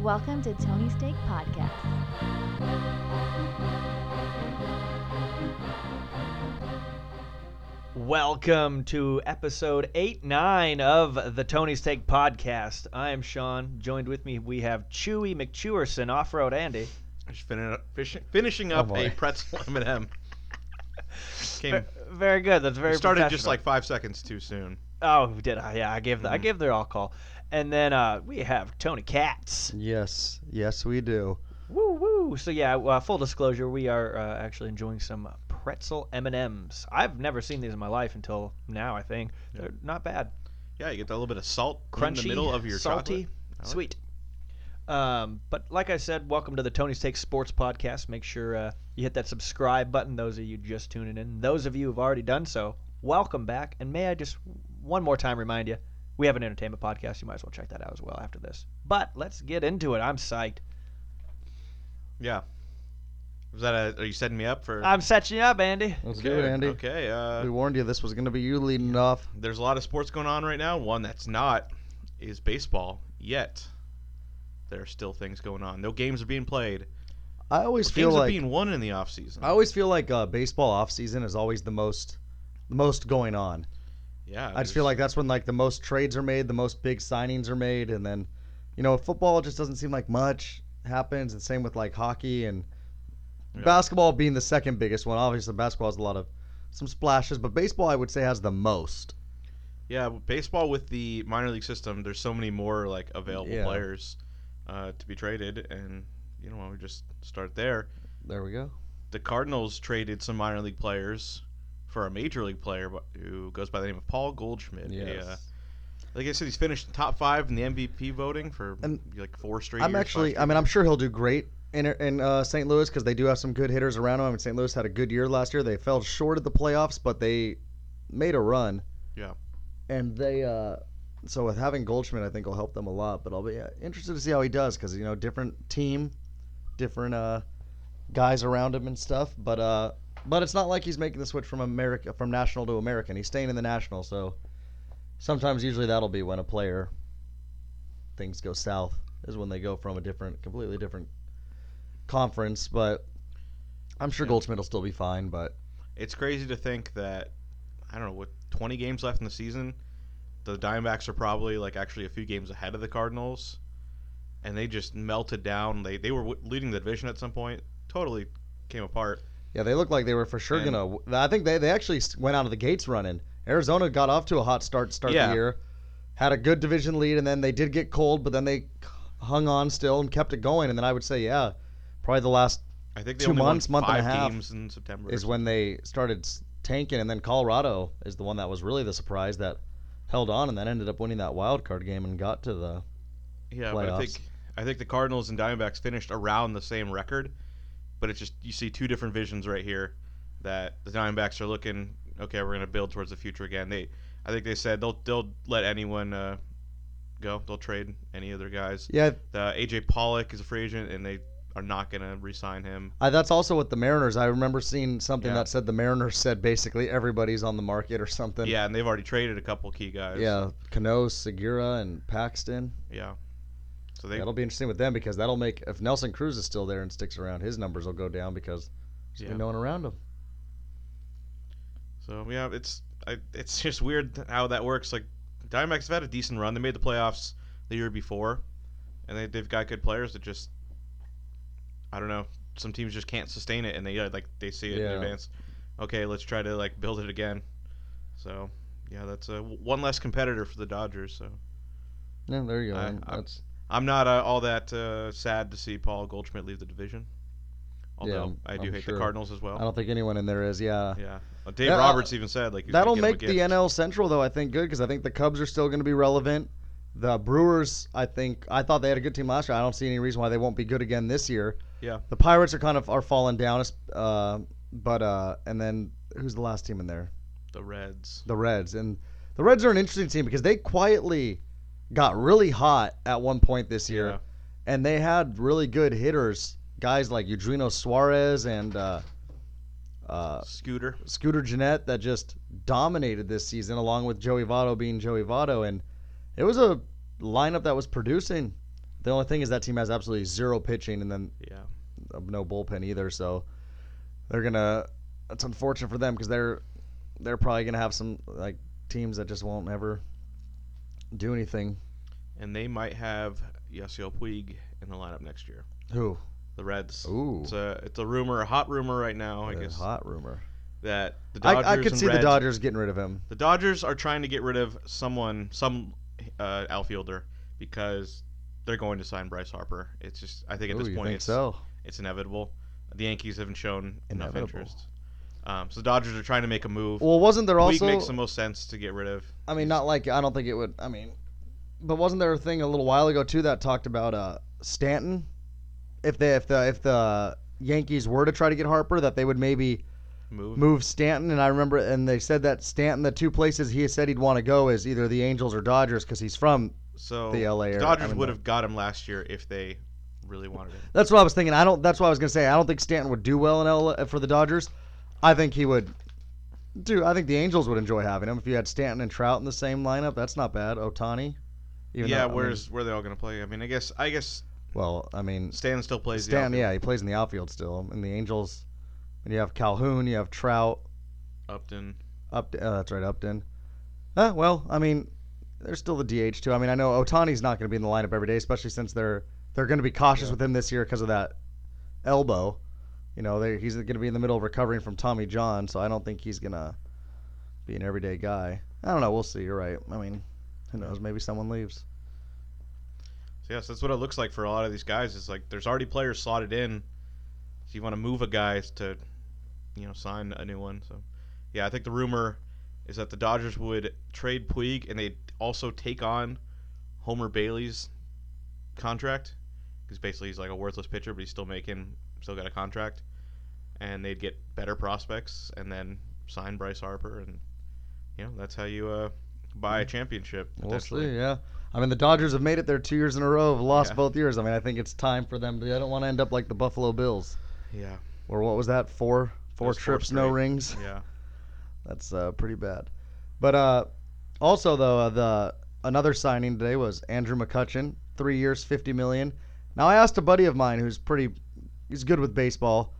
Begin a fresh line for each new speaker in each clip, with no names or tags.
Welcome to Tony's Take Podcast.
Welcome to episode 8 9 of the Tony's Take Podcast. I am Sean. Joined with me, we have Chewy McChewerson, Off Road Andy.
Just fin- fish- finishing
Oh,
up
boy.
a pretzel M&M. Came
Very good. That's very
started just
professional.
like five seconds too soon.
Oh, did I? Yeah, I gave the I
Mhm.
gave their all call. And then uh, we have Tony Katz.
Yes, yes, we do.
Woo woo. So yeah, uh, full disclosure, we are uh, actually enjoying some pretzel M&Ms. I've never seen these in my life until now, I think.
Yeah.
They're not bad.
Yeah, you get that little bit of salt
crunchy,
in the middle of your
salty,
chocolate.
Sweet. Um, but like I said, welcome to the Tony's Take Sports Podcast. Make sure uh, you hit that subscribe button. Those of you just tuning in, those of you who've already done so, welcome back. And may I just one more time remind you, we have an entertainment podcast. You might as well check that out as well after this. But let's get into it. I'm psyched.
Yeah. Was that a? Are you setting me up for?
I'm setting you up, Andy.
Let's do it, Andy.
Okay. Uh,
We warned you this was going to be you leading off.
there's a lot of sports going on right now. One that's not is baseball. Yet there are still things going on. No games are being played.
I always
Games
feel
are
like
being won in the off season.
I always feel like uh, baseball off season is always the most, the most going on.
Yeah.
I just feel like that's when like the most trades are made, the most big signings are made, and then, you know, football just doesn't seem like much happens. And same with like hockey and
Yeah.
basketball being the second biggest one. Obviously, basketball has a lot of some splashes, but baseball I would say has the most.
Yeah, baseball with the minor league system, there's so many more like available
Yeah.
players uh, to be traded, and you know, we just start there.
There we go.
The Cardinals traded some minor league players for a major league player who goes by the name of Paul Goldschmidt. a, uh, like I said, he's finished top five in the MVP voting for
And
like four straight.
I'm
years,
actually, I mean, I'm sure he'll do great in in uh, St. Louis because they do have some good hitters around him. I mean, St. Louis had a good year last year. They fell short of the playoffs, but they made a run.
Yeah.
And they, uh, so with having Goldschmidt, I think will help them a lot. But I'll be interested to see how he does because you know, different team, different uh, guys around him and stuff. But uh, but it's not like he's making the switch from America from national to American. He's staying in the national. So sometimes, usually, that'll be when a player things go south is when they go from a different, completely different conference. But I'm sure
Yeah.
Goldschmidt will still be fine. But
It's crazy to think that I don't know with 20 games left in the season, the Diamondbacks are probably like actually a few games ahead of the Cardinals, and they just melted down. They they were w- leading the division at some point, totally came apart.
Yeah, they looked like they were for sure
And-
gonna. I think they they actually went out of the gates running. Arizona got off to a hot start start
Yeah.
the year, had a good division lead, and then they did get cold, but then they hung on still and kept it going. And then I would say, yeah, probably the last
I think
Two months, month and a half
games in September.
is when they started tanking, and then Colorado is the one that was really the surprise that held on and then ended up winning that wild card game and got to the.
Yeah, but I think I think the Cardinals and Diamondbacks finished around the same record, but it's just you see two different visions right here. That the Diamondbacks are looking okay, we're gonna build towards the future again. They, I think they said they'll they'll let anyone uh, go. They'll trade any other guys.
Yeah,
The AJ Pollock is a free agent, and they are not gonna re-sign him.
I, that's also what the Mariners. I remember seeing something
Yeah.
that said the Mariners said basically everybody's on the market or something.
Yeah, and they've already traded a couple key guys.
Yeah, Cano, Segura, and Paxton.
yeah. So they
That'll be interesting with them because that'll make if Nelson Cruz is still there and sticks around, his numbers will go down because there's
Yeah.
no one around him.
So yeah, it's I, it's just weird how that works. Like Diamondbacks have had a decent run. They made the playoffs the year before, and they they've got good players that just I don't know. Some teams just can't sustain it, and they like they see it
Yeah.
in advance. Okay, let's try to like build it again. So yeah, that's uh, one less competitor for the Dodgers. So
Yeah, there you go.
I-. I-
That's
I'm not uh, all that uh, sad to see Paul Goldschmidt leave the division. Although I do
I'm
hate
sure.
the Cardinals as well.
I don't think anyone in there is. Yeah.
yeah, Well, Dave
Yeah, uh,
Roberts even said like
That'll
give him a
make the. NL Central though. I think good because I think the Cubs are still going to be relevant. The Brewers, I think, I thought they had a good team last year. I don't see any reason why they won't be good again this year.
Yeah.
The Pirates are kind of are falling down, uh, but uh, and then who's the last team in there?
the Reds.
The Reds, and the Reds are an interesting team because they quietly got really hot at one point this year,
Yeah.
and they had really good hitters, guys like Eugenio Suarez and uh, uh,
Scooter.
Scooter Gennett that just dominated this season, along with Joey Votto being Joey Votto, and it was a lineup that was producing. The only thing is that team has absolutely zero pitching and then
Yeah.
no bullpen either. So they're gonna. That's unfortunate for them because they're they're probably gonna have some like teams that just won't ever do anything.
And they might have Yasiel Puig in the lineup next year.
Who?
The Reds.
Ooh,
It's a it's a rumor, a hot rumor right now. I
a
guess
hot rumor.
that the Dodgers
I, I could see the Dodgers getting rid of him.
The Dodgers are trying to get rid of someone, some uh, outfielder, because they're going to sign Bryce Harper. It's just, I think at
Ooh,
this point, it's
so?
it's inevitable. The Yankees haven't shown enough interest. Um, so the Dodgers are trying to make a move.
Well, wasn't there
Puig
also?
makes the most sense to get rid of.
I mean, not like I don't think it would. I mean, but wasn't there a thing a little while ago too that talked about uh, Stanton? If they if the if the Yankees were to try to get Harper, that they would maybe
move.
move Stanton. And I remember, and they said that Stanton, the two places he said he'd want to go is either the Angels or Dodgers because he's from.
So
the LA.
Dodgers
I mean,
would have got him last year if they really wanted him.
That's what I was thinking. I don't. That's what I was gonna say. I don't think Stanton would do well in LA for the Dodgers. I think he would. Dude, I think the Angels would enjoy having him if you had Stanton and Trout in the same lineup. That's not bad. Ohtani. Even
yeah,
though, I mean,
where's where are they all going to play? I mean, I guess I guess
well, I mean,
Stan still plays.
Stanton, yeah, he plays in the outfield still. And the Angels, and you have Calhoun, you have Trout,
Upton.
Up. Uh, that's right, Upton. Uh, well, I mean, there's still the DH too. I mean, I know Ohtani's not going to be in the lineup every day, especially since they're they're going to be cautious
Yeah.
with him this year because of that elbow. You know, he's going to be in the middle of recovering from Tommy John, so I don't think he's going to be an everyday guy. I don't know. We'll see. You're right. I mean, who knows? Maybe someone leaves.
So yes, that's what it looks like for a lot of these guys. Is like there's already players slotted in. So you want to move a guy to, you know, sign a new one. So, yeah, I think the rumor is that the Dodgers would trade Puig and they'd also take on Homer Bailey's contract because basically he's like a worthless pitcher, but he's still making, still got a contract, and they'd get better prospects and then sign Bryce Harper, and you know that's how you uh, buy a championship.
We'll see. Yeah. I mean, the Dodgers have made it there two years in a row, have lost
Yeah.
both years. I mean, I think it's time for them to. I don't want to end up like the Buffalo Bills,
Yeah.
or what was that? Four, four
was four
trips, no rings.
Yeah.
That's uh, pretty bad. But uh, also though, uh, the another signing today was Andrew McCutchen, three years, fifty million. Now I asked a buddy of mine who's pretty, he's good with baseball.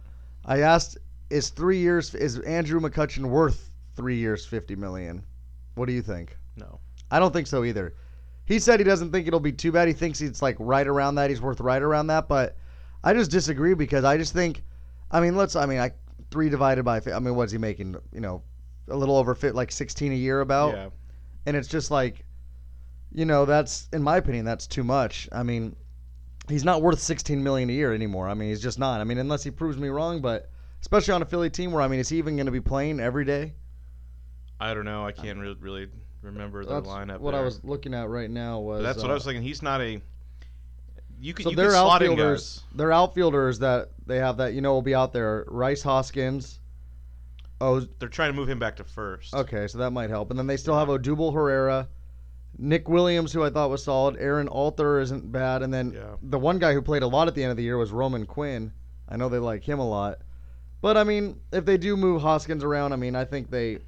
I asked, is three years is Andrew McCutchen worth three years, fifty million? What do you think?
No.
I don't think so either. He said he doesn't think it'll be too bad. He thinks it's like right around that. He's worth right around that. But I just disagree because I just think, I mean, let's, I mean, I three divided by, I mean, what's he making? You know, a little over fit, like 16 a year about.
Yeah.
And it's just like, you know, that's in my opinion, that's too much. I mean, he's not worth 16 million a year anymore. I mean, he's just not. I mean, unless he proves me wrong, but especially on a Philly team where I mean, is he even going to be playing every day?
I don't know. I can't really, really remember the lineup.
what I was looking at right now was.
But that's what
uh,
I was thinking. He's not a. You can,
So
you
their
could slot in
outfielders, their outfielders that they have that you know will be out there. Rhys Hoskins. Oh,
They're trying to move him back to first.
okay, so that might help. And then they still have Odubel Herrera, Nick Williams, who I thought was solid. Aaron Altherr isn't bad, and then
Yeah.
the one guy who played a lot at the end of the year was Roman Quinn. I know they like him a lot, but I mean, if they do move Hoskins around, I mean, I think they,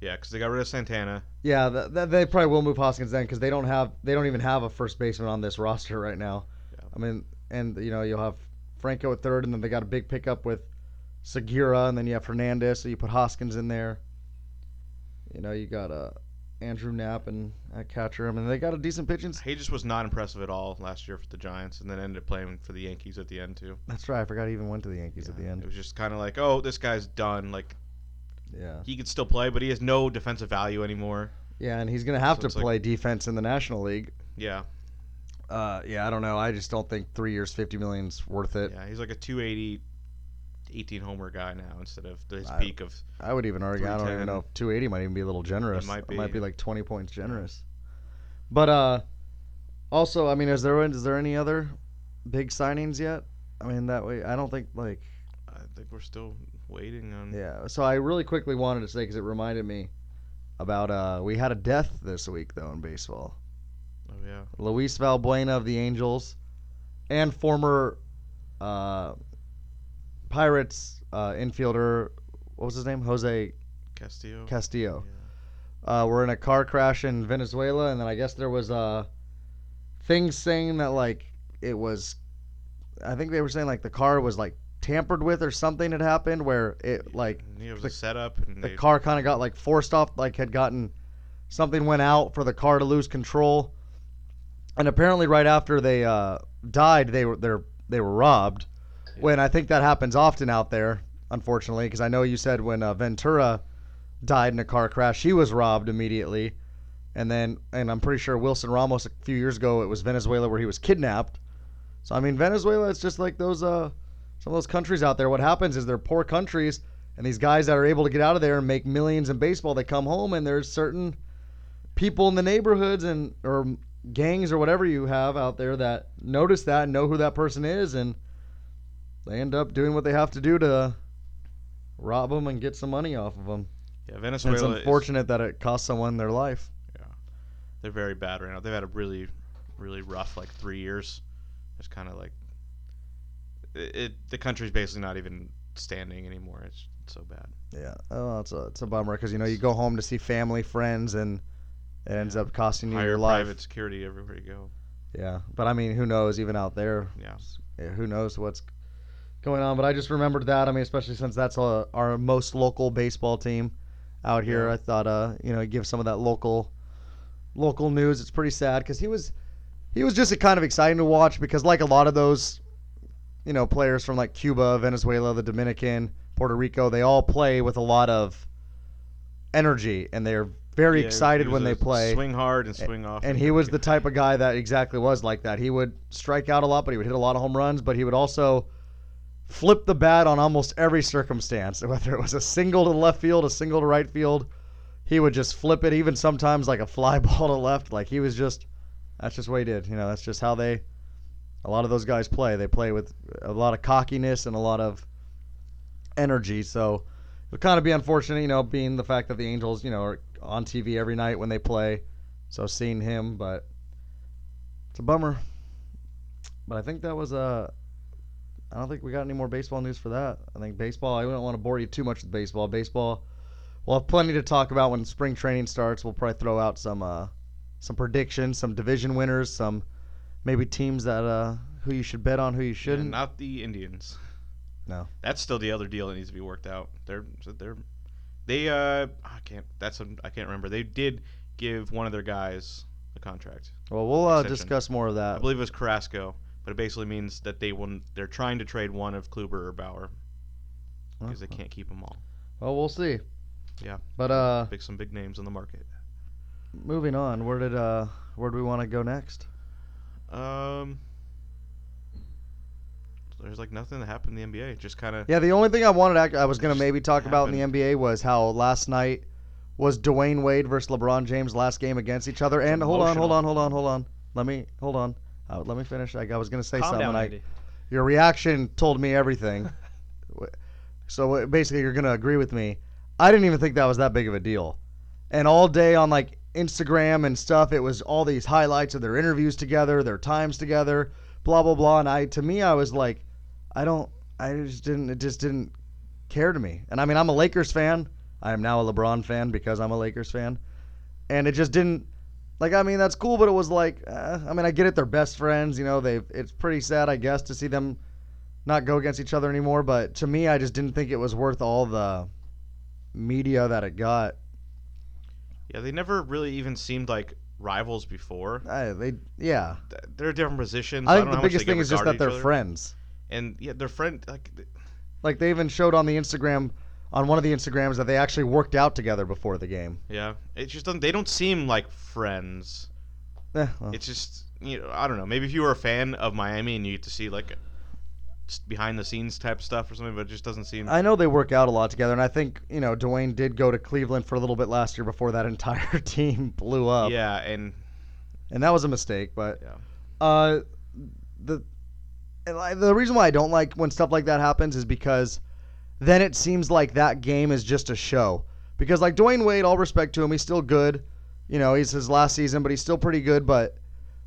Yeah, because they got rid of Santana.
yeah, th- th- they probably will move Hoskins then because they don't have, they don't even have a first baseman on this roster right now.
Yeah.
I mean, and you know you'll have Franco at third, and then they got a big pickup with Segura, and then you have Hernandez, so you put Hoskins in there. You know, you got uh, Andrew Knapp and at catcher. I mean, they got a decent pitching. s-
He just was not impressive at all last year for the Giants, and then ended up playing for the Yankees at the end too.
That's right. I forgot he even went to the Yankees at the end.
It
end.
was just kind of like, oh, this guy's done. Like
Yeah.
he could still play, but he has no defensive value anymore.
Yeah, and he's gonna have
So
to
it's like-
play defense in the National League.
Yeah,
Uh, yeah, I don't know. I just don't think three years, fifty million's worth it.
yeah, he's like a 280, 18 homer guy now instead of his
I-
peak of.
I would even argue. I don't even know if 280 might even be a little generous.
might
It might
be.
be like 20 points generous. But uh, also, I mean, is there is there any other big signings yet? I mean, that way, I don't think like
I think we're still waiting on.
yeah. So I really quickly wanted to say because it reminded me about uh, we had a death this week though in baseball.
Oh yeah.
Luis Valbuena of the Angels, and former uh, Pirates uh, infielder. What was his name? Jose
Castillo.
Castillo.
Yeah.
uh, were in a car crash in Venezuela, and then I guess there was uh, things saying that like it was. I think they were saying like the car was like tampered with or something had happened where it like
it was
the-
a setup, and
the
they,
car kind of got like forced off, like had gotten something went out for the car to lose control, and apparently right after they uh, died, they were they they were robbed. When I think that happens often out there, unfortunately, because I know you said when uh, Ventura died in a car crash, he was robbed immediately, and then and I'm pretty sure Wilson Ramos a few years ago it was Venezuela where he was kidnapped. So I mean Venezuela, it's just like those uh some of those countries out there. What happens is they're poor countries, and these guys that are able to get out of there and make millions in baseball, they come home and there's certain people in the neighborhoods and or gangs or whatever you have out there that notice that and know who that person is, and they end up doing what they have to do to rob them and get some money off of them.
yeah,
And
Venezuela.
it's
is-
unfortunate that it cost someone their life.
Yeah, they're very bad right now. They've had a really, really rough like three years. It's kind of like it, it. The country's basically not even standing anymore. It's so bad.
Yeah, oh, it's a it's a bummer because you know you go home to see family, friends, and it ends
Yeah.
up costing you
Higher
your life.
private security everywhere you go.
Yeah, but I mean, who knows? Even out there,
Yeah.
yeah, who knows what's going on? But I just remembered that. I mean, especially since that's uh our most local baseball team out here. I thought, uh, you know, give some of that local local news. It's pretty sad because he was he was just kind of exciting to watch because like a lot of those, you know, players from like Cuba, Venezuela, the Dominican, Puerto Rico, they all play with a lot of energy and they're very
Yeah,
excited when they play.
Swing hard and swing off.
And he was the type of guy that exactly was like that. He would strike out a lot, but he would hit a lot of home runs, but he would also flip the bat on almost every circumstance, whether it was a single to left field, a single to right field. He would just flip it, even sometimes like a fly ball to left. Like he was just, that's just what he did. You know, that's just how they, a lot of those guys play. They play with a lot of cockiness and a lot of energy. So it would kind of be unfortunate, you know, being the fact that the Angels, you know, are on TV every night when they play. So seeing him, but it's a bummer. But I think that was Uh, I don't think we got any more baseball news for that. I think baseball. I don't want to bore you too much with baseball. Baseball. We'll have plenty to talk about when spring training starts. We'll probably throw out some uh, some predictions, some division winners, some maybe teams that uh, who you should bet on, who you shouldn't.
not the Indians.
No.
That's still the other deal that needs to be worked out. They're they're they uh I can't that's a, I can't remember. They did give one of their guys a contract.
well, we'll uh, discuss more of that.
I believe it was Carrasco, but it basically means that they will they're trying to trade one of Kluber or Bauer because they can't keep them all.
Well, we'll see.
Yeah.
But uh,
Big some big names on the market.
moving on. Where did uh, where do we want to go next?
Um there's like nothing that happened in the NBA. Just kind of
Yeah, the only thing I wanted, act- I was gonna maybe talk about in the. NBA was how last night was Dwyane Wade versus LeBron James last game against each other. And hold on, hold on, hold on, hold on. Let me hold on. Uh, let me finish. I, I was gonna say
Calm
something.
down,
I,
Andy.
your reaction told me everything. so uh, basically, you're gonna agree with me. I didn't even think that was that big of a deal. And all day on like Instagram and stuff, it was all these highlights of their interviews together, their times together, blah blah blah. And I, to me, I was like, I don't, I just didn't, it just didn't care to me. And I mean, I'm a Lakers fan. I am now a LeBron fan because I'm a Lakers fan. And it just didn't, like, I mean, that's cool, but it was like, uh, I mean, I get it. They're best friends. You know, they. It's pretty sad, I guess, to see them not go against each other anymore. But to me, I just didn't think it was worth all the media that it got.
yeah, they never really even seemed like rivals before.
I, they, yeah.
They're different positions.
I think
know
the biggest thing is just that they're
other.
friends.
And yeah, they're friend like
Like they even showed on the Instagram, on one of the Instagrams, that they actually worked out together before the game.
yeah. It just doesn't. They don't seem like friends.
Eh, well.
It's just you know I don't know. Maybe if you were a fan of Miami and you get to see like behind the scenes type stuff or something, but it just doesn't seem.
I know they work out a lot together, and I think you know Dwyane did go to Cleveland for a little bit last year before that entire team blew up,
yeah, and
and that was a mistake. But
yeah,
uh, the the reason why I don't like when stuff like that happens is because then it seems like that game is just a show. Because like Dwyane Wade, all respect to him, he's still good. You know, he's his last season, but he's still pretty good. But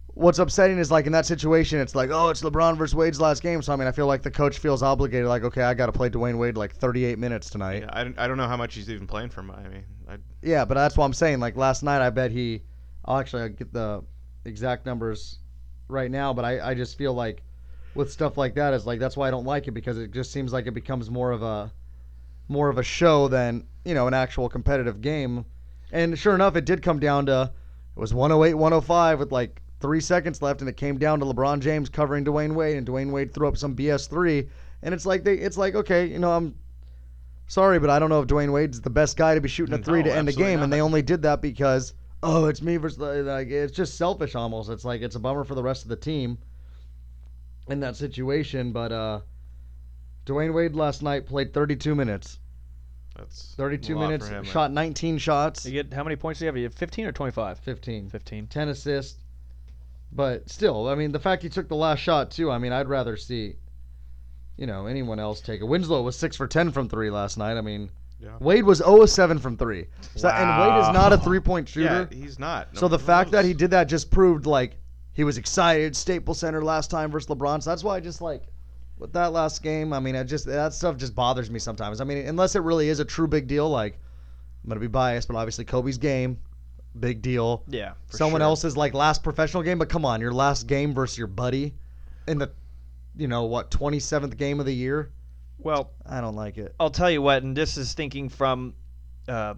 what's upsetting is like in that situation, it's like, oh, it's LeBron versus Wade's last game. So I mean, I feel like the coach feels obligated, like, okay, I got to play Dwyane Wade like 38 minutes tonight.
yeah I, don't- I don't know how much he's even playing for Miami. I,
Yeah, but that's what I'm saying. Like last night, I bet he. I'll actually get the exact numbers right now, but I, I just feel like with stuff like that is like that's why I don't like it because it just seems like it becomes more of a more of a show than you know an actual competitive game. And sure enough, it did come down to it was 108 105 with like three seconds left, and it came down to LeBron James covering Dwyane Wade, and Dwyane Wade threw up some BS three, and it's like they it's like okay, you know I'm sorry, but I don't know if Dwyane Wade's the best guy to be shooting a three
No,
to end a
absolutely
game, and they only did that because oh, it's me versus the, like it's just selfish almost. It's like it's a bummer for the rest of the team in that situation, but uh, Dwyane Wade last night played 32 minutes,
That's
32
a lot
minutes,
for him,
shot 19 shots,
You get how many points do you have? You have 15 or 25?
15,
15.
10 assists. But still, I mean, the fact he took the last shot too. I mean, I'd rather see, you know, anyone else take it. Winslow was six for 10 from three last night. I mean,
Yeah.
Wade was 0 of 7 from three. So, And Wade is not a three point shooter.
Yeah,
shooter.
he's not.
so the
Nobody
fact that he did that just proved like he was excited. Staples Center last time versus LeBron. So that's why I just like with that last game. I mean, I just that stuff just bothers me sometimes. I mean, unless it really is a true big deal, like I'm gonna be biased, but obviously Kobe's game, big deal.
Yeah. for
Someone
sure.
else's like last professional game, but come on, your last game versus your buddy in the, you know what, 27th game of the year.
Well,
I don't like it.
I'll tell you what, and this is thinking from uh,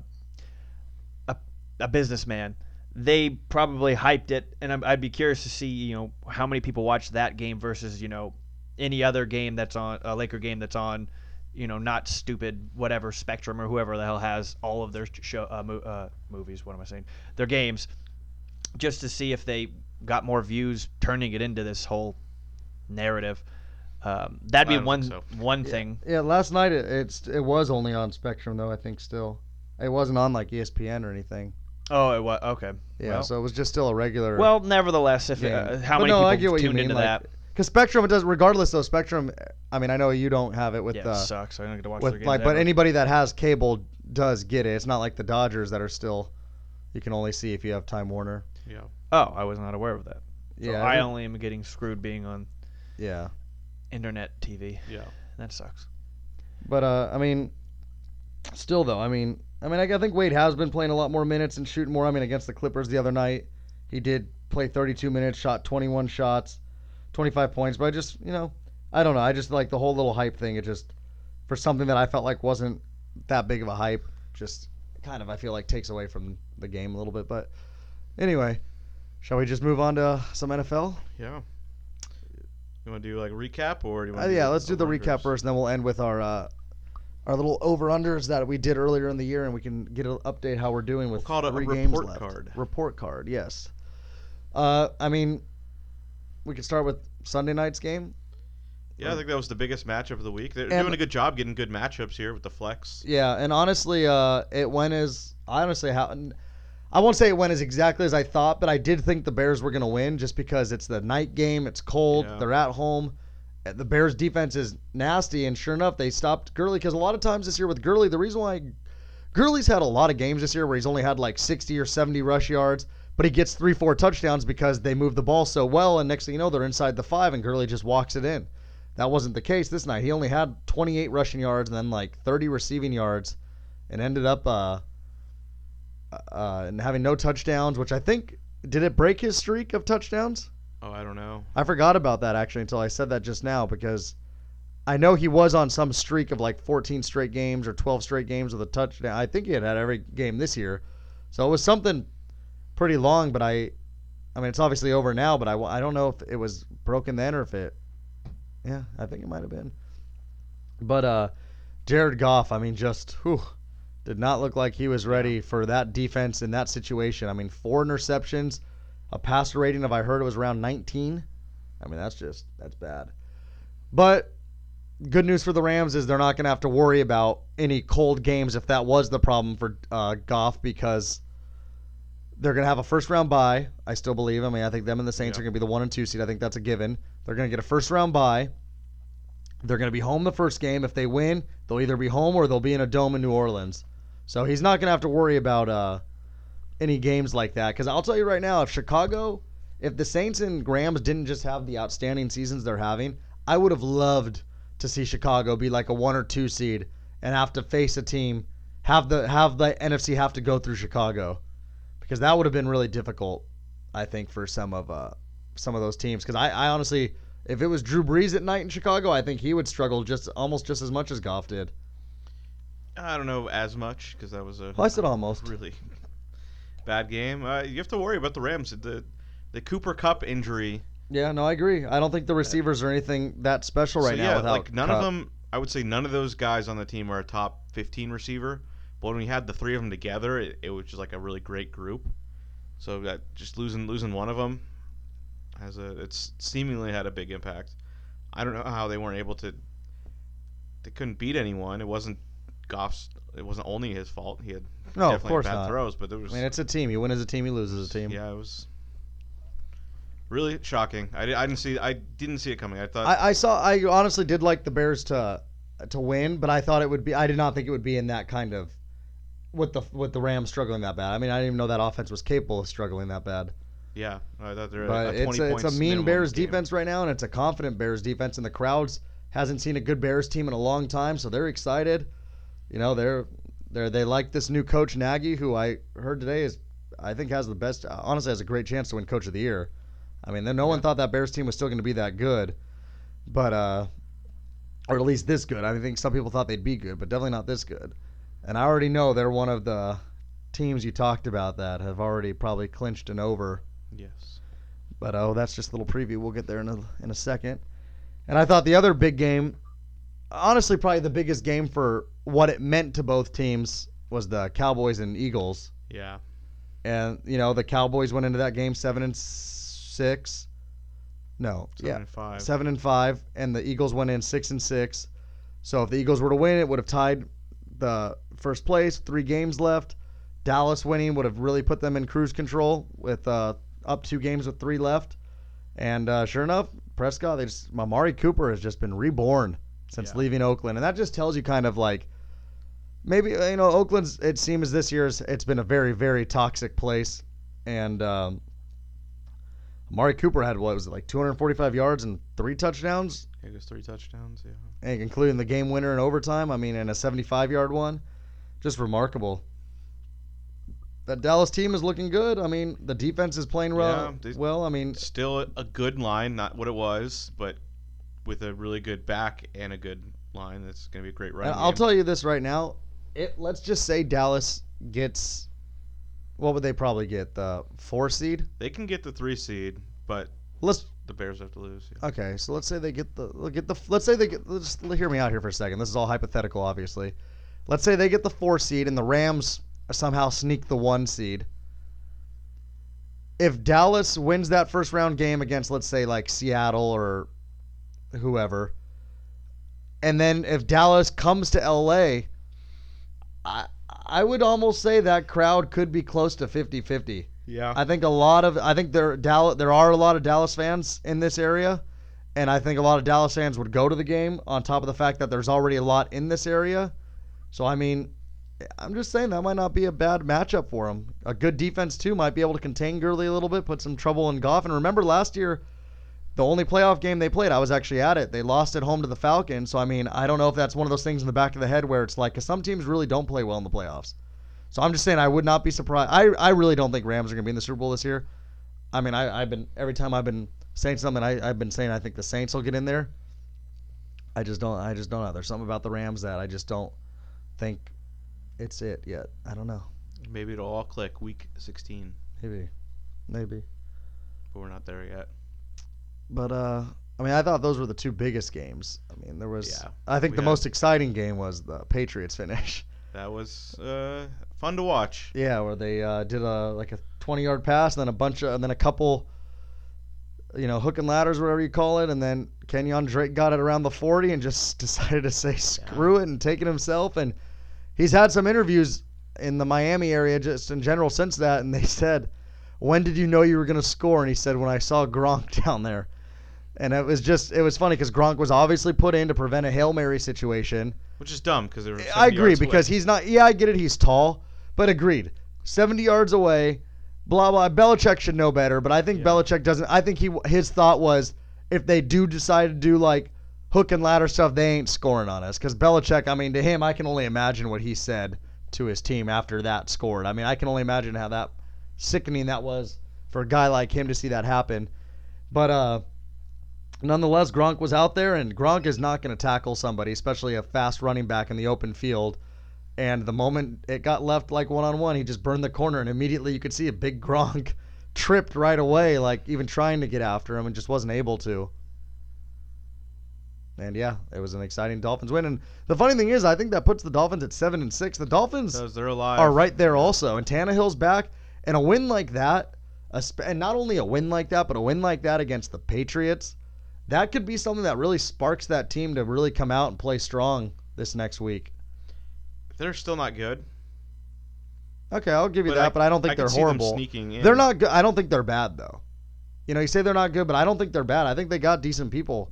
a, a businessman. They probably hyped it, and I'm, I'd be curious to see, you know, how many people watch that game versus, you know, any other game that's on a Laker game that's on, you know, not stupid whatever Spectrum or whoever the hell has all of their show uh, mo- uh, movies. What am I saying? Their games, just to see if they got more views, turning it into this whole narrative. Um, that'd be one
so.
one thing.
Yeah, last night it, it's it was only on Spectrum though. I think still, it wasn't on like ESPN or anything.
Oh, it was okay.
Yeah,
Well-
so it was just still a regular.
Well, nevertheless, if
game.
uh, how
But
many
no,
people
I get what you
tuned
mean,
into
like,
that?
Because Spectrum, it does. Regardless though, Spectrum. I mean, I know you don't have it with
yeah,
uh,
sucks. I don't get to watch their games
like, but anybody that has cable does get it. It's not like the Dodgers that are still. You can only see if you have Time Warner.
Yeah.
oh, I was not aware of that. So
Yeah,
I
it-
only am getting screwed being on
yeah.
internet TV.
Yeah.
That sucks.
But uh, I mean, still though, I mean, I mean, I, I think Wade has been playing a lot more minutes and shooting more. I mean, against the Clippers the other night, he did play 32 minutes, shot 21 shots, 25 points. But I just, you know, I don't know. I just like the whole little hype thing. It just for something that I felt like wasn't that big of a hype, just kind of I feel like takes away from the game a little bit. But anyway, shall we just move on to some NFL?
Yeah. You want to do like a recap or do you
Uh,
want
yeah, let's do the recap first, and then we'll end with our uh, our little over unders that we did earlier in the year, and we can get an update how we're doing with
call it a
games
report
left.
card.
Report card, yes. Uh, I mean, we could start with Sunday night's game.
Yeah, I think that was the biggest matchup of the week. They're
And-
doing a good job getting good matchups here with the flex.
Yeah, and honestly, uh, it went as I honestly how I won't say it went as exactly as I thought, but I did think the Bears were going to win just because it's the night game, it's cold,
Yeah.
they're at home. Uh, The Bears defense is nasty, and sure enough, they stopped Gurley because a lot of times this year with Gurley, the reason why Gurley's had a lot of games this year where he's only had like 60 or 70 rush yards, but he gets three, four touchdowns because they move the ball so well, and next thing you know, they're inside the five, and Gurley just walks it in. That wasn't the case this night. He only had 28 rushing yards and then like 30 receiving yards, and ended up uh, uh, and having no touchdowns. Which I think did it break his streak of touchdowns?
Oh, I don't know.
I forgot about that actually until I said that just now because I know he was on some streak of like 14 straight games or 12 straight games with a touchdown. I think he had had every game this year, so it was something pretty long. But I, I mean, it's obviously over now. But I, I don't know if it was broken then or if it, yeah, I think it might have been. But uh, Jared Goff, I mean, just whew, did not look like he was ready for that defense in that situation. I mean, four interceptions, a passer rating of I heard it was around 19. I mean, that's just that's bad. But good news for the Rams is they're not going to have to worry about any cold games if that was the problem for uh, Goff because they're going to have a first round bye. I still believe. I mean, I think them and the Saints
Yeah.
are going to be the one and two seed. I think that's a given. They're going to get a first round bye. They're going to be home the first game. If they win, they'll either be home or they'll be in a dome in New Orleans. So he's not going to have to worry about uh, any games like that. Because I'll tell you right now, if Chicago, if the Saints and Rams didn't just have the outstanding seasons they're having, I would have loved to see Chicago be like a one or two seed and have to face a team, have the have the NFC have to go through Chicago, because that would have been really difficult, I think, for some of uh, some of those teams. Because I, I honestly, if it was Drew Brees at night in Chicago, I think he would struggle just almost just as much as Goff did.
I don't know as much because that was a
Well, I said almost.
really bad game. Uh, you have to worry about the Rams. The the Cooper Kupp injury.
Yeah, no, I agree. I don't think the receivers are anything that special right
so
now.
yeah,
without
like none
Kupp.
of them. I would say none of those guys on the team are a top 15 receiver. But when we had the three of them together, it, it was just like a really great group. So that just losing losing one of them has a it's seemingly had a big impact. I don't know how they weren't able to. They couldn't beat anyone. It wasn't Goff's. It wasn't only his fault. He had
No, of course
bad
not.
throws, but there was
I mean, it's a team. You win as a team, you lose as a team.
yeah, it was really shocking. I, I didn't see I didn't see it coming. I thought
I, I saw. I honestly did like the Bears to to win, but I thought it would be. I did not think it would be in that kind of with the with the Rams struggling that bad. I mean, I didn't even know that offense was capable of struggling that bad.
yeah, I thought they're
But
a, a 20
it's a, it's a mean Bears
game.
defense right now, and it's a confident Bears defense, and the crowds hasn't seen a good Bears team in a long time, so they're excited. You know, they're they they like this new coach Nagy, who I heard today is I think has the best. Honestly, has a great chance to win Coach of the Year. I mean, no one thought that Bears team was still going to be that good, but uh, or at least this good. I think some people thought they'd be good, but definitely not this good. And I already know they're one of the teams you talked about that have already probably clinched an over.
Yes.
But oh, that's just a little preview. We'll get there in a in a second. And I thought the other big game, honestly, probably the biggest game for what it meant to both teams was the Cowboys and Eagles.
Yeah.
And you know the Cowboys went into that game seven and six. No,
Seven
yeah,
and five.
seven and five, and the Eagles went in six and six. So if the Eagles were to win, it would have tied the first place. Three games left. Dallas winning would have really put them in cruise control with uh, up two games with three left. And uh, sure enough, Prescott, they just Amari Cooper has just been reborn since
Yeah.
leaving Oakland, and that just tells you kind of like maybe you know Oakland's. It seems this year's it's been a very very toxic place, and um, Amari Cooper had what was it like 245 yards and three touchdowns,
Yeah, just three touchdowns. Yeah.
and including the game winner in overtime. I mean, and a 75 yard one, just remarkable. That Dallas team is looking good. I mean, the defense is playing well.
Yeah,
well, I mean,
Still a, a good line, not what it was, but with a really good back and a good line, that's going to be a great run.
I'll
game.
tell you this right now. It let's just say Dallas gets what would they probably get the four seed?
they can get the three seed, but
Let's
the Bears have to lose. Yeah.
okay. So let's say they get the get the let's say they get let's hear me out here for a second. This is all hypothetical, obviously. Let's say they get the four seed and the Rams somehow sneak the one seed. If Dallas wins that first round game against let's say like Seattle or whoever, and then if Dallas comes to LA, I I would almost say that crowd could be close to 50-50.
Yeah.
I think a lot of I think there Dallas there are a lot of Dallas fans in this area, and I think a lot of Dallas fans would go to the game. On top of the fact that there's already a lot in this area, so I mean, I'm just saying that might not be a bad matchup for them. A good defense too might be able to contain Gurley a little bit, put some trouble in Goff. And remember last year, the only playoff game they played, I was actually at it. They lost at home to the Falcons. So I mean, I don't know if that's one of those things in the back of the head where it's like, because some teams really don't play well in the playoffs. So I'm just saying I would not be surprised. I, I really don't think Rams are going to be in the Super Bowl this year. I mean, I, I've been every time I've been saying something, I, I've been saying I think the Saints will get in there. I just don't. I just don't know. There's something about the Rams that I just don't think it's it yet. I don't know.
Maybe it'll all click week 16,
Maybe, maybe.
but we're not there yet.
But uh, I mean, I thought those were the two biggest games. I mean, there was.
Yeah,
I think the
had-
most exciting game was the Patriots finish.
That was uh, fun to watch.
Yeah, where they uh, did a like a 20 yard pass, and then a bunch of, and then a couple, you know, hook and ladders, whatever you call it, and then Kenyon Drake got it around the 40 and just decided to say screw it and take it himself. And he's had some interviews in the Miami area just in general since that, and they said, "When did you know you were going to score?" And he said, "When I saw Gronk down there." And it was just, it was funny because Gronk was obviously put in to prevent a hail mary situation.
Which is dumb because they were.
I agree because
away.
he's not. Yeah, I get it. He's tall, but agreed. Seventy yards away. Blah blah. Belichick should know better, but I think
Yeah.
Belichick doesn't. I think he his thought was if they do decide to do like hook and ladder stuff, they ain't scoring on us. Because Belichick, I mean, to him, I can only imagine what he said to his team after that scored. I mean, I can only imagine how that sickening that was for a guy like him to see that happen. But uh, nonetheless, Gronk was out there, and Gronk is not going to tackle somebody, especially a fast running back in the open field. And the moment it got left like one on one, he just burned the corner, and immediately you could see a big Gronk tripped right away, like even trying to get after him and just wasn't able to. And yeah, it was an exciting Dolphins win. And the funny thing is, I think that puts the Dolphins at seven and six. The Dolphins
Because they're alive.
are right there also. And Tannehill's back, and a win like that, sp- and not only a win like that, but a win like that against the Patriots, that could be something that really sparks that team to really come out and play strong this next week.
They're still not good.
Okay, I'll give you
But
that,
I-
but I don't think
I
they're horrible.
sneaking in.
They're not good. I don't think they're bad though. You know, you say they're not good, but I don't think they're bad. I think they got decent people.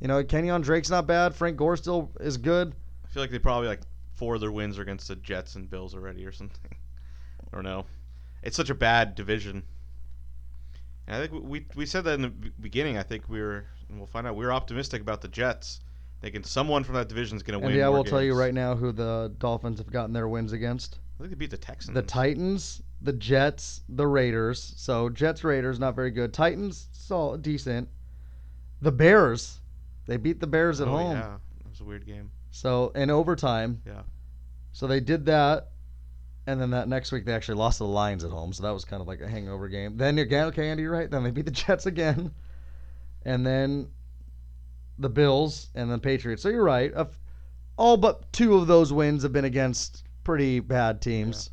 You know, Kenyon Drake's not bad. Frank Gore still is good.
I feel like they probably like four of their wins are against the Jets and Bills already or something. I don't know. It's such a bad division. And I think we we said that in the beginning. I think we were and we'll find out. We're optimistic about the Jets. Thinking someone from that division is going to
And
win.
yeah,
more
we'll tell you right now who the Dolphins have gotten their wins against.
I think they beat the Texans.
The Titans, the Jets, the Raiders. So Jets, Raiders, not very good. Titans, so decent. The Bears, they beat the Bears at
oh,
home.
Yeah, that was a weird game.
So in overtime.
Yeah.
So they did that, and then that next week they actually lost to the Lions at home. So that was kind of like a hangover game. Then again, okay, Andy, you're right. Then they beat the Jets again, and then the Bills and the Patriots. So you're right. Of- All but two of those wins have been against pretty bad teams.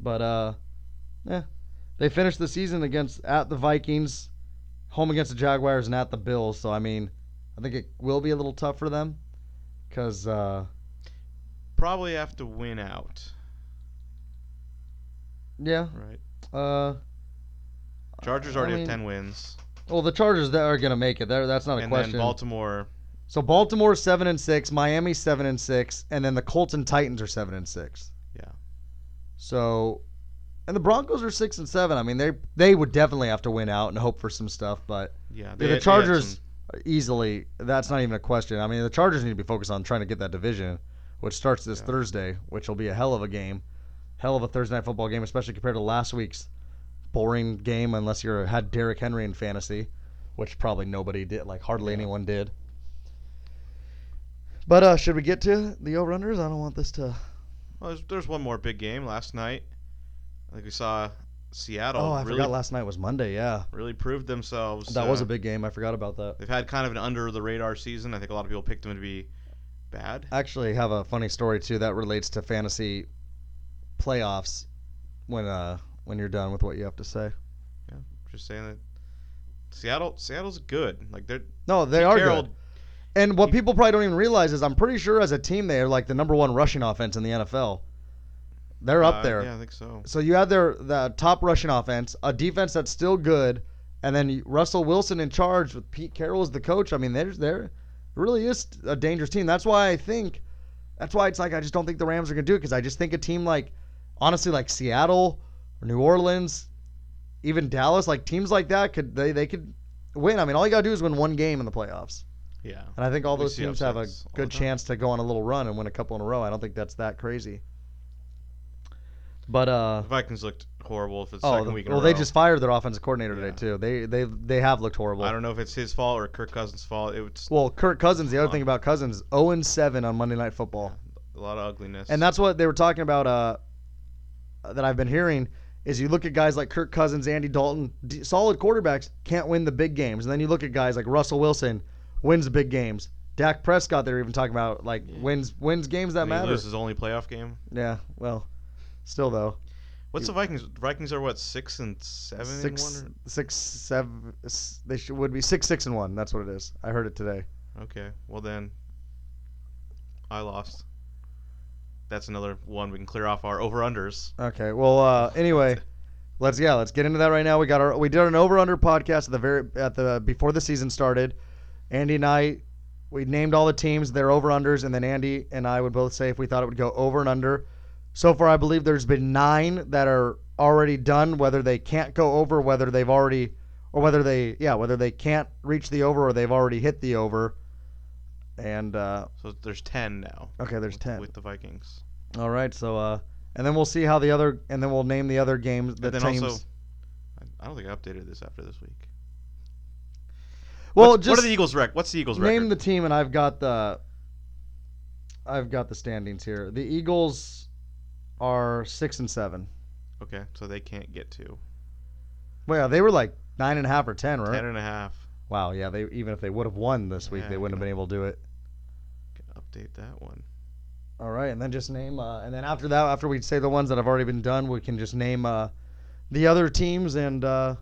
But uh, yeah, they finished the season against at the Vikings, home against the Jaguars, and at the Bills. So I mean, I think it will be a little tough for them, because. Uh,
Probably have to win out,
Yeah.
right?
Uh,
Chargers
I
already
mean,
have ten wins,
Well, the Chargers that are gonna make it. There, that's not a
and
question.
then Baltimore.
so Baltimore seven and six, Miami seven and six, and then the Colts and Titans are seven and six.
Yeah.
So, and the Broncos are six and seven. I mean, they they would definitely have to win out and hope for some stuff, but
Yeah.
Yeah,
they-
the Chargers
some-
easily. That's not even a question. I mean, the Chargers need to be focused on trying to get that division, which starts this
Yeah.
Thursday, which will be a hell of a game, hell of a Thursday night football game, especially compared to last week's boring game. Unless you had Derrick Henry in fantasy, which probably nobody did, like hardly
Yeah.
anyone did. But uh, should we get to the over/unders? I don't want this to.
Well, there's, there's one more big game last night. I think we saw Seattle
Oh, I
really
forgot last night was Monday. Yeah,
really proved themselves.
that was
uh,
a big game. I forgot about that.
They've had kind of an under the radar season. I think a lot of people picked them to be bad.
actually have a funny story too that relates to fantasy playoffs when uh when you're done with what you have to say.
Yeah, just saying that Seattle Seattle's good. Like they're
No, they
Pete
are
Carroll-
good. And what people probably don't even realize is I'm pretty sure as a team they are like the number one rushing offense in the NFL. They're
uh,
up there.
Yeah, I think so.
So you have their the top rushing offense, a defense that's still good, and then Russell Wilson in charge with Pete Carroll as the coach. I mean, there's there really is a dangerous team. That's why I think that's why it's like I just don't think the Rams are gonna do it because I just think a team like honestly like Seattle or New Orleans, even Dallas, like teams like that could they they could win. I mean, all you gotta do is win one game in the playoffs,
Yeah.
and I think all
We
those teams have a good chance to go on a little run and win a couple in a row. I don't think that's that crazy. But uh,
The Vikings looked horrible for the
Oh,
second week
well, they just fired their offensive coordinator
Yeah.
today too. They they they have looked horrible.
I don't know if it's his fault or Kirk Cousins' fault. It was
Well, Kirk Cousins. The other thing about Cousins, 0 and 7 on Monday Night Football,
a lot of ugliness.
and that's what they were talking about. Uh, that I've been hearing is you look at guys like Kirk Cousins, Andy Dalton, d- solid quarterbacks can't win the big games, and then you look at guys like Russell Wilson, wins the big games. Dak Prescott, they're even talking about like
Yeah.
wins wins games that matter.
loses his only playoff game.
Yeah, well, still though,
What's the Vikings? Vikings are what six and seven
six
and
six seven. They should, would be six six and one. That's what it is. I heard it today.
Okay, well then, I lost. That's another one we can clear off our over unders.
Okay. Well, uh, anyway, let's yeah, let's get into that right now. We got our we did an over under podcast at the very at the before the season started. Andy and I we named all the teams, their over unders, and then Andy and I would both say if we thought it would go over and under. So far, I believe there's been nine that are already done. Whether they can't go over, whether they've already, or whether they yeah, whether they can't reach the over or they've already hit the over. And uh,
So there's ten now.
okay, there's
with,
ten.
with the Vikings.
All right, so uh, and then we'll see how the other, and then we'll name the other games. The
And then
teams.
also, I- don't think I updated this after this week.
Well,
What's-
just
what are the Eagles' rec? What's the Eagles'
name
record?
Name the team, and I've got the. I've got the standings here. The Eagles are six and seven.
okay, so they can't get to
Well, yeah, they were like nine and a half or ten, right?
ten and a half.
Wow, yeah. They even if they would have won this week,
Yeah,
they wouldn't have been able to do it.
Update that one.
All right, and then just name, uh, and then after that, after we say the ones that have already been done, we can just name uh, the other teams and uh,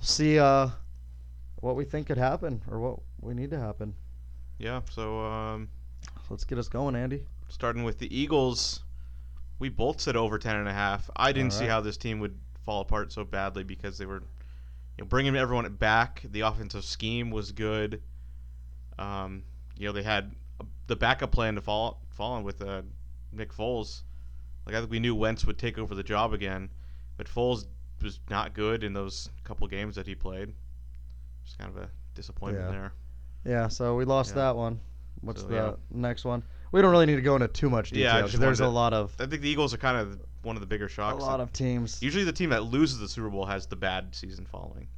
see uh, what we think could happen or what we need to happen.
Yeah, so um,
Let's get us going, Andy.
starting with the Eagles, we both said over ten and a half. I didn't see how this team would fall apart so badly because they were, you know, bringing everyone back. The offensive scheme was good. Um, you know, they had the backup plan to fall fall in with uh, Nick Foles. Like I think we knew Wentz would take over the job again, but Foles was not good in those couple games that he played. Just kind of a disappointment
Yeah.
there.
Yeah, so we lost
Yeah.
that one. What's
So,
the
yeah.
next one? We don't really need to go into too much detail because there's a lot of
I think the Eagles are kind of one of the bigger shocks.
a lot of teams.
Usually, the team that loses the Super Bowl has the bad season following,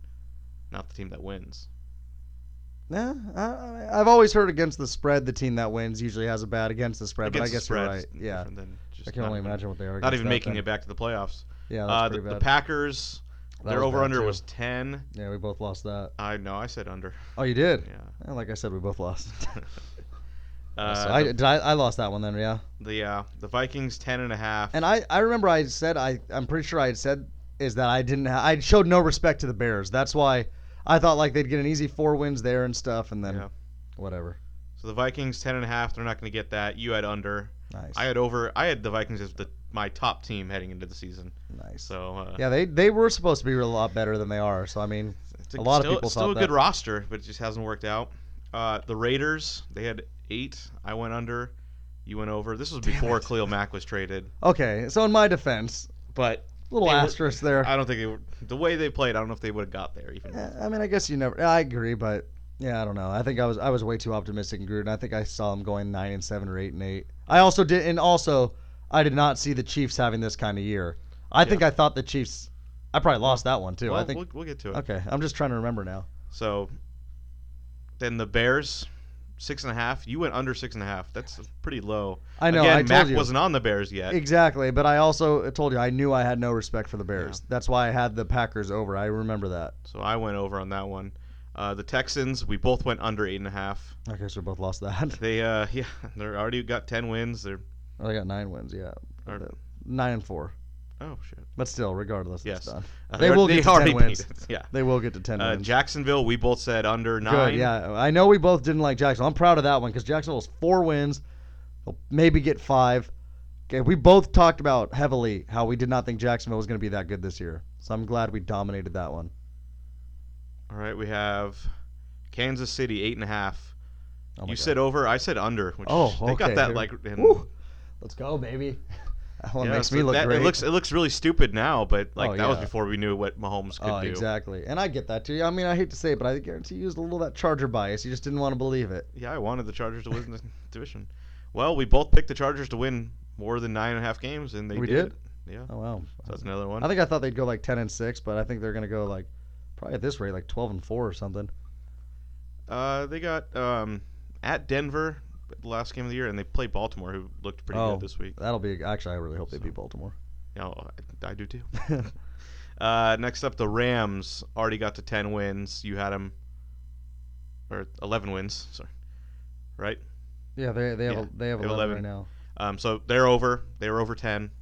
not the team that wins.
Yeah, I, I've always heard against the spread, the team that wins usually has a bad against the spread. but I
Against
guess you're right. Yeah,
different than just
I can only
even-
imagine what they are.
Not even making it back to the playoffs.
Yeah,
Uh, the, the. Packers,
That
their over under
too.
was ten.
Yeah, we both lost that.
I know, I said under.
Oh, you did?
Yeah.
Yeah, like I said, we both lost.
uh,
so I,
the,
did I, I lost that one then, yeah.
the uh, the Vikings ten and a half.
And I, I remember I said I I'm pretty sure I had said is that I didn't ha- I showed no respect to the Bears. That's why I thought like they'd get an easy four wins there and stuff, and then
Yeah.
whatever.
so the Vikings ten and a half. They're not going to get that. You had under.
Nice,
I had over. I had the Vikings as the my top team heading into the season.
nice.
So uh,
Yeah, they they were supposed to be a lot better than they are. So I mean,
It's
A lot of
still,
people
still
thought
a good
that.
roster, but it just hasn't worked out. Uh, the Raiders, they had eight. I went under. You went over. This was before
it.
Khalil Mack was traded,
okay. So in my defense,
but
little asterisk there.
I don't think they were, the way they played. I don't know if they would have got there even.
Eh, I mean, I guess you never. I agree, but yeah, I don't know. I think I was I was way too optimistic in Gruden. I think I saw them going nine and seven or eight and eight. I also did, and also I did not see the Chiefs having this kind of year. I think I thought the Chiefs. I probably lost that one too.
Well,
I think.
we'll, we'll get to it.
Okay, I'm just trying to remember now.
So then the Bears, six and a half. You went under six and a half. That's pretty low.
I know.
Again,
I told
Mack
you
wasn't on the Bears yet.
exactly, but I also told you I knew I had no respect for the Bears. That's why I had the Packers over. I remember that.
So I went over on that one. Uh, the Texans, we both went under eight and a half.
Okay, so we both lost that.
They, uh, yeah, they're already got ten wins. They're,
Oh, they got nine wins. Yeah,
Or-
nine and four.
Oh shit.
But still, regardless,
Yes.
it's done.
Uh,
They will get to 10
already
wins.
it. Yeah.
They will get to ten
Uh,
wins.
Jacksonville, we both said under nine.
Good, yeah. I know we both didn't like Jacksonville. I'm proud of that one because Jacksonville's four wins. They'll maybe get five. Okay, we both talked about heavily how we did not think Jacksonville was going to be that good this year. So I'm glad we dominated that one.
All right, we have Kansas City eight and a half.
Oh my
you
God.
said over. I said under. Which
Oh,
they got
okay.
that like. In,
Woo. Let's go, baby. That one
yeah,
makes
so
me look
that-
great.
It looks it looks really stupid now, but like
Oh,
that was before we knew what Mahomes could
oh,
do.
exactly. And I get that too. I mean, I hate to say it, but I guarantee you used a little of that Charger bias. You just didn't want to believe it.
Yeah, I wanted the Chargers to win the division. Well, we both picked the Chargers to win more than nine and a half games, and they
We
did.
did?
Yeah,
Oh wow.
so that's another one.
I think I thought they'd go like 10 and 6, but I think they're going to go like probably at this rate like 12 and 4 or something.
Uh, they got um, at Denver last game of the year, and they played Baltimore, who looked pretty
Oh.
good this week.
That'll be actually I really hope they beat Baltimore.
Yeah, well, I, I do too. Uh, next up, the Rams already got to ten wins. You had them, or eleven wins. Sorry, right?
yeah, they they have
Yeah,
a, they have
they have
11,
11.
right now.
Um, so they're over. They were over ten.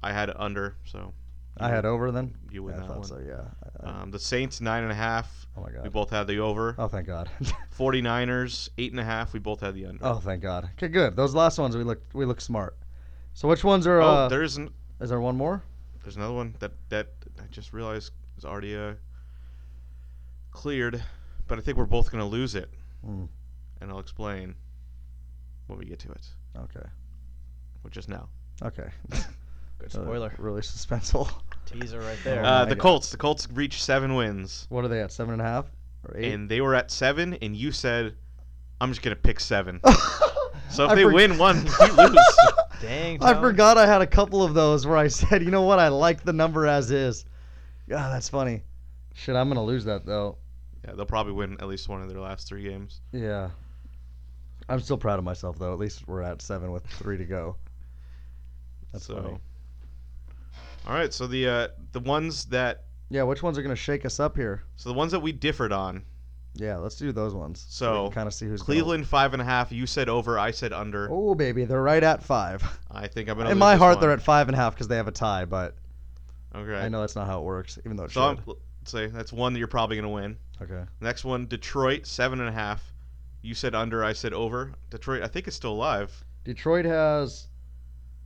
I had it under. So
I had over then.
you win
Yeah, I
that
thought
one.
so. Yeah. I-
Um, the Saints nine and a half.
oh my god.
We
god.
both had the over.
Oh thank God.
49ers eight and a half. We both had the under.
oh thank God. Okay, good. Those last ones we look we look smart. So which ones are?
Oh,
uh,
there isn't.
is there one more?
there's another one that that I just realized is already uh, cleared, but I think we're both gonna lose it,
Hmm.
and I'll explain when we get to it,
Okay.
which is now.
Okay.
Good
Uh,
spoiler.
really suspenseful.
Teaser right there.
Oh
Uh, the Colts. The Colts reached seven wins,
What are they at? Seven and a half or eight?
and they were at seven, and you said, "I'm just gonna pick seven. So if
I
they
for-
win one, we lose.
Dang.
I
Tone.
forgot I had a couple of those where I said, you know what, I like the number as is. God, that's funny. Shit, I'm gonna lose that though.
Yeah, they'll probably win at least one of their last three games.
Yeah. I'm still proud of myself though. At least we're at seven with three to go. That's
so.
funny.
All right, so the uh, the ones that
Yeah, which ones are gonna shake us up here?
so the ones that we differed on.
Yeah, let's do those ones.
So,
kind of see who's
Cleveland five and a half. You said over. I said under.
Oh baby, they're right at five.
I think I'm gonna.
In
lose
my
this
heart,
one.
they're at five and a half because they have a tie. But
Okay.
I know that's not how it works, even though it
So I'm,
should.
let's say that's one that you're probably gonna win.
Okay.
Next one, Detroit seven and a half. You said under. I said over. Detroit, I think it's still alive.
Detroit has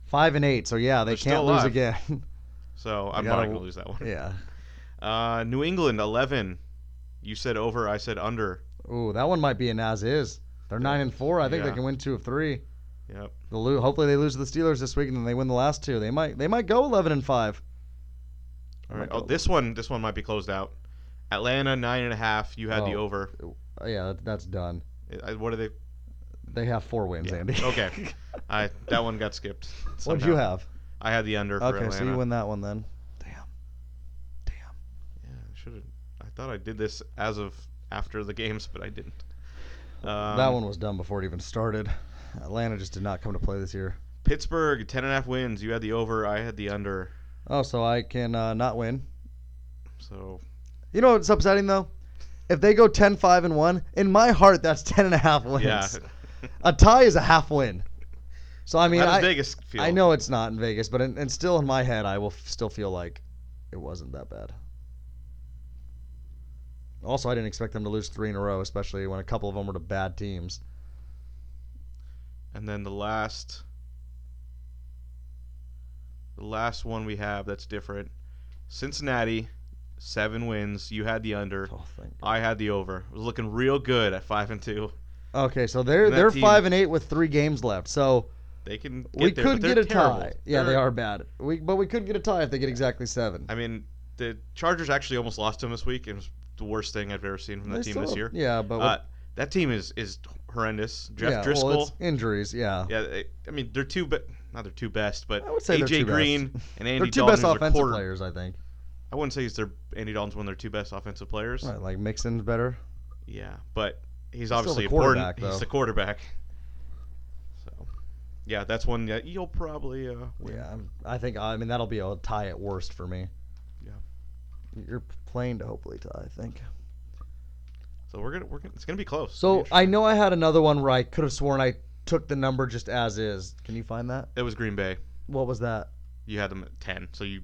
five and eight, so yeah, they
They're still
can't lose
alive.
again.
So I'm
gotta
probably gonna lose that one.
yeah.
Uh, New England eleven. You said over. I said under.
Ooh, that one might be an as is. They're nine and four. I think they can win two of three.
Yep.
They'll lo- hopefully they lose to the Steelers this week and then they win the last two. They might they might go eleven and five.
All right. Oh, this one. This one might be closed out. Atlanta nine and a half. You had the
Oh.
over.
Uh, Yeah, that's done.
What are they?
They have four wins,
Yeah.
Andy.
Okay. I that one got skipped.
what did you have?
I had the under for
Okay, so you win that one then. Damn. Damn.
Yeah, I should have. I thought I did this as of after the games, but I didn't. Um,
that one was done before it even started. Atlanta just did not come to play this year.
Pittsburgh ten and a half wins. You had the over. I had the under.
Oh, so I can uh, not win.
So
You know what's upsetting though? If they go 10-5 and 1, in my heart that's 10 and a half wins.
yeah.
A tie is a half win. So I mean,
How does
I,
Vegas feel?
I know it's not in Vegas, but in, and still in my head, I will f- still feel like it wasn't that bad. Also, I didn't expect them to lose three in a row, especially when a couple of them were to bad teams.
And then the last, the last one we have that's different. Cincinnati, seven wins. You had the under.
Oh,
I had the over. It was looking real good at five and two.
Okay, so they're they're
team-
five and eight with three games left. So
They can. Get
we
there,
could get a
terrible.
tie. Yeah, they
They're-
bad. We but we could get a tie if they get exactly seven.
I mean, the Chargers actually almost lost to them this week. It was the worst thing I've ever seen from that
They
team this year.
Yeah, but
Uh, that team is is horrendous. Jeff
yeah,
Driskel.
Well, injuries. Yeah.
yeah, they, I mean they're two, but not their two best, but
I would say they're
AJ
two best.
Green and Andy
They're two
Dalton,
best offensive
quarter-
players, I think.
I wouldn't say he's their Andy Dalton's one of their two best offensive players.
Right, like Mixon's better.
Yeah, but he's
still
obviously important.
though.
He's the quarterback. Yeah, that's one that you'll probably uh, win.
Yeah, I'm- I think I mean that'll be a tie at worst for me.
Yeah.
You're playing to hopefully tie, I think.
So we're gonna we're gonna it's gonna be close.
So
be
I know I had another one where I could have sworn I took the number just as is. Can you find that?
It was Green Bay.
What was that?
You had them at ten, so you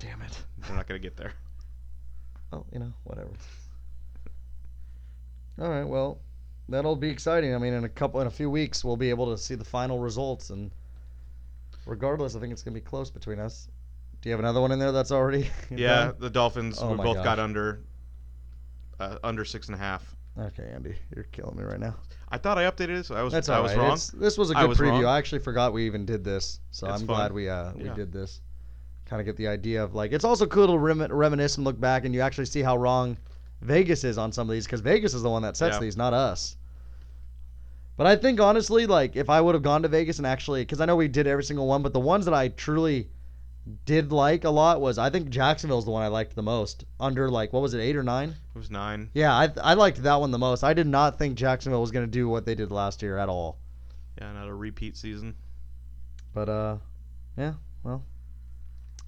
Damn it.
We're not gonna get there.
Oh, you know, whatever. All right, well, that'll be exciting. I mean, in a couple, in a few weeks, we'll be able to see the final results, and regardless, I think it's gonna be close between us. Do you have another one in there that's already?
Yeah,
done?
the Dolphins
Oh
we both got under uh, under six and a half.
Okay, Andy, you're killing me right now.
I thought I updated it, so I was
That's
I was
right.
wrong.
It's- this was a good
was
preview.
wrong.
I actually forgot we even did this, so
That's
I'm
fine.
glad we uh we
Yeah.
did this. Kind of get the idea of like it's also cool to rem- reminisce and look back, and you actually see how wrong Vegas is on some of these because Vegas is the one that sets
Yeah.
these, not us. But I think honestly, like if I would have gone to Vegas and actually, because I know we did every single one, but the ones that I truly did like a lot was I think Jacksonville Jacksonville's the one I liked the most. Under like what was it, eight or nine?
It was nine.
Yeah, I I liked that one the most. I did not think Jacksonville was gonna do what they did last year at all.
Yeah, not a repeat season.
But uh, yeah. Well,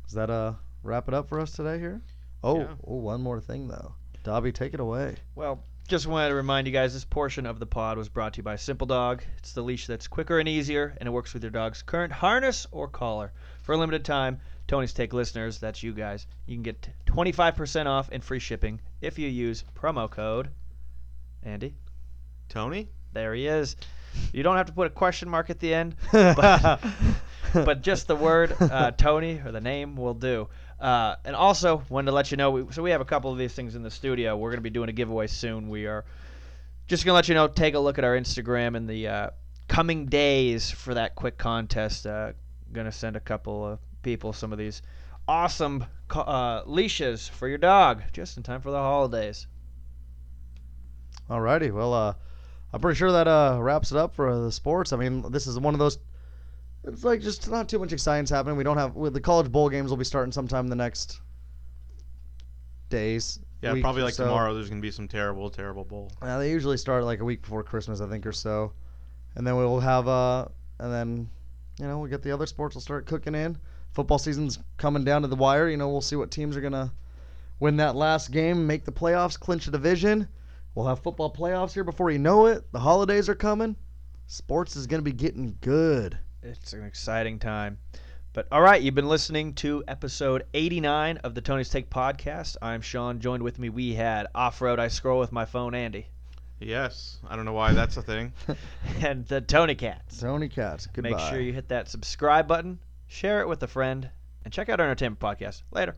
does that uh wrap it up for us today here? Oh,
Yeah.
oh, one more thing though. Dobby, take it away.
Well, just wanted to remind you guys this portion of the pod was brought to you by Simple Dog. It's the leash that's quicker and easier, and it works with your dog's current harness or collar. For a limited time, Tony's Take listeners, that's you guys, you can get 25% off and free shipping if you use promo code Andy.
Tony?
There he is. You don't have to put a question mark at the end, but, but just the word uh, Tony or the name will do. Uh, and also, wanted to let you know, we, so we have a couple of these things in the studio. We're going to be doing a giveaway soon. We are just going to let you know, take a look at our Instagram in the uh, coming days for that quick contest. Uh, going to send a couple of people some of these awesome uh, leashes for your dog just in time for the holidays.
Alrighty. Well, uh, I'm pretty sure that uh wraps it up for the sports. I mean, this is one of those. It's like just not too much exciting's happening. We don't have with the college bowl games will be starting sometime in the next days,
Yeah, probably like
so.
tomorrow. There's gonna be some terrible, terrible bowl.
Uh, they usually start like a week before Christmas, I think, or so, and then we'll have uh, and then, you know, we'll get the other sports will start cooking in. Football season's coming down to the wire. You know, we'll see what teams are gonna win that last game, make the playoffs, clinch a division. We'll have football playoffs here before you know it. The holidays are coming. Sports is gonna be getting good.
It's an exciting time. But all right, you've been listening to episode 89 of the Tony's Take podcast. I'm Sean. Joined with me, we had off road. I scroll with my phone, Andy,
Yes, I don't know why that's a thing.
and the Tony Cats.
Tony Cats. goodbye.
Make sure you hit that subscribe button, share it with a friend, and check out our entertainment podcast. Later.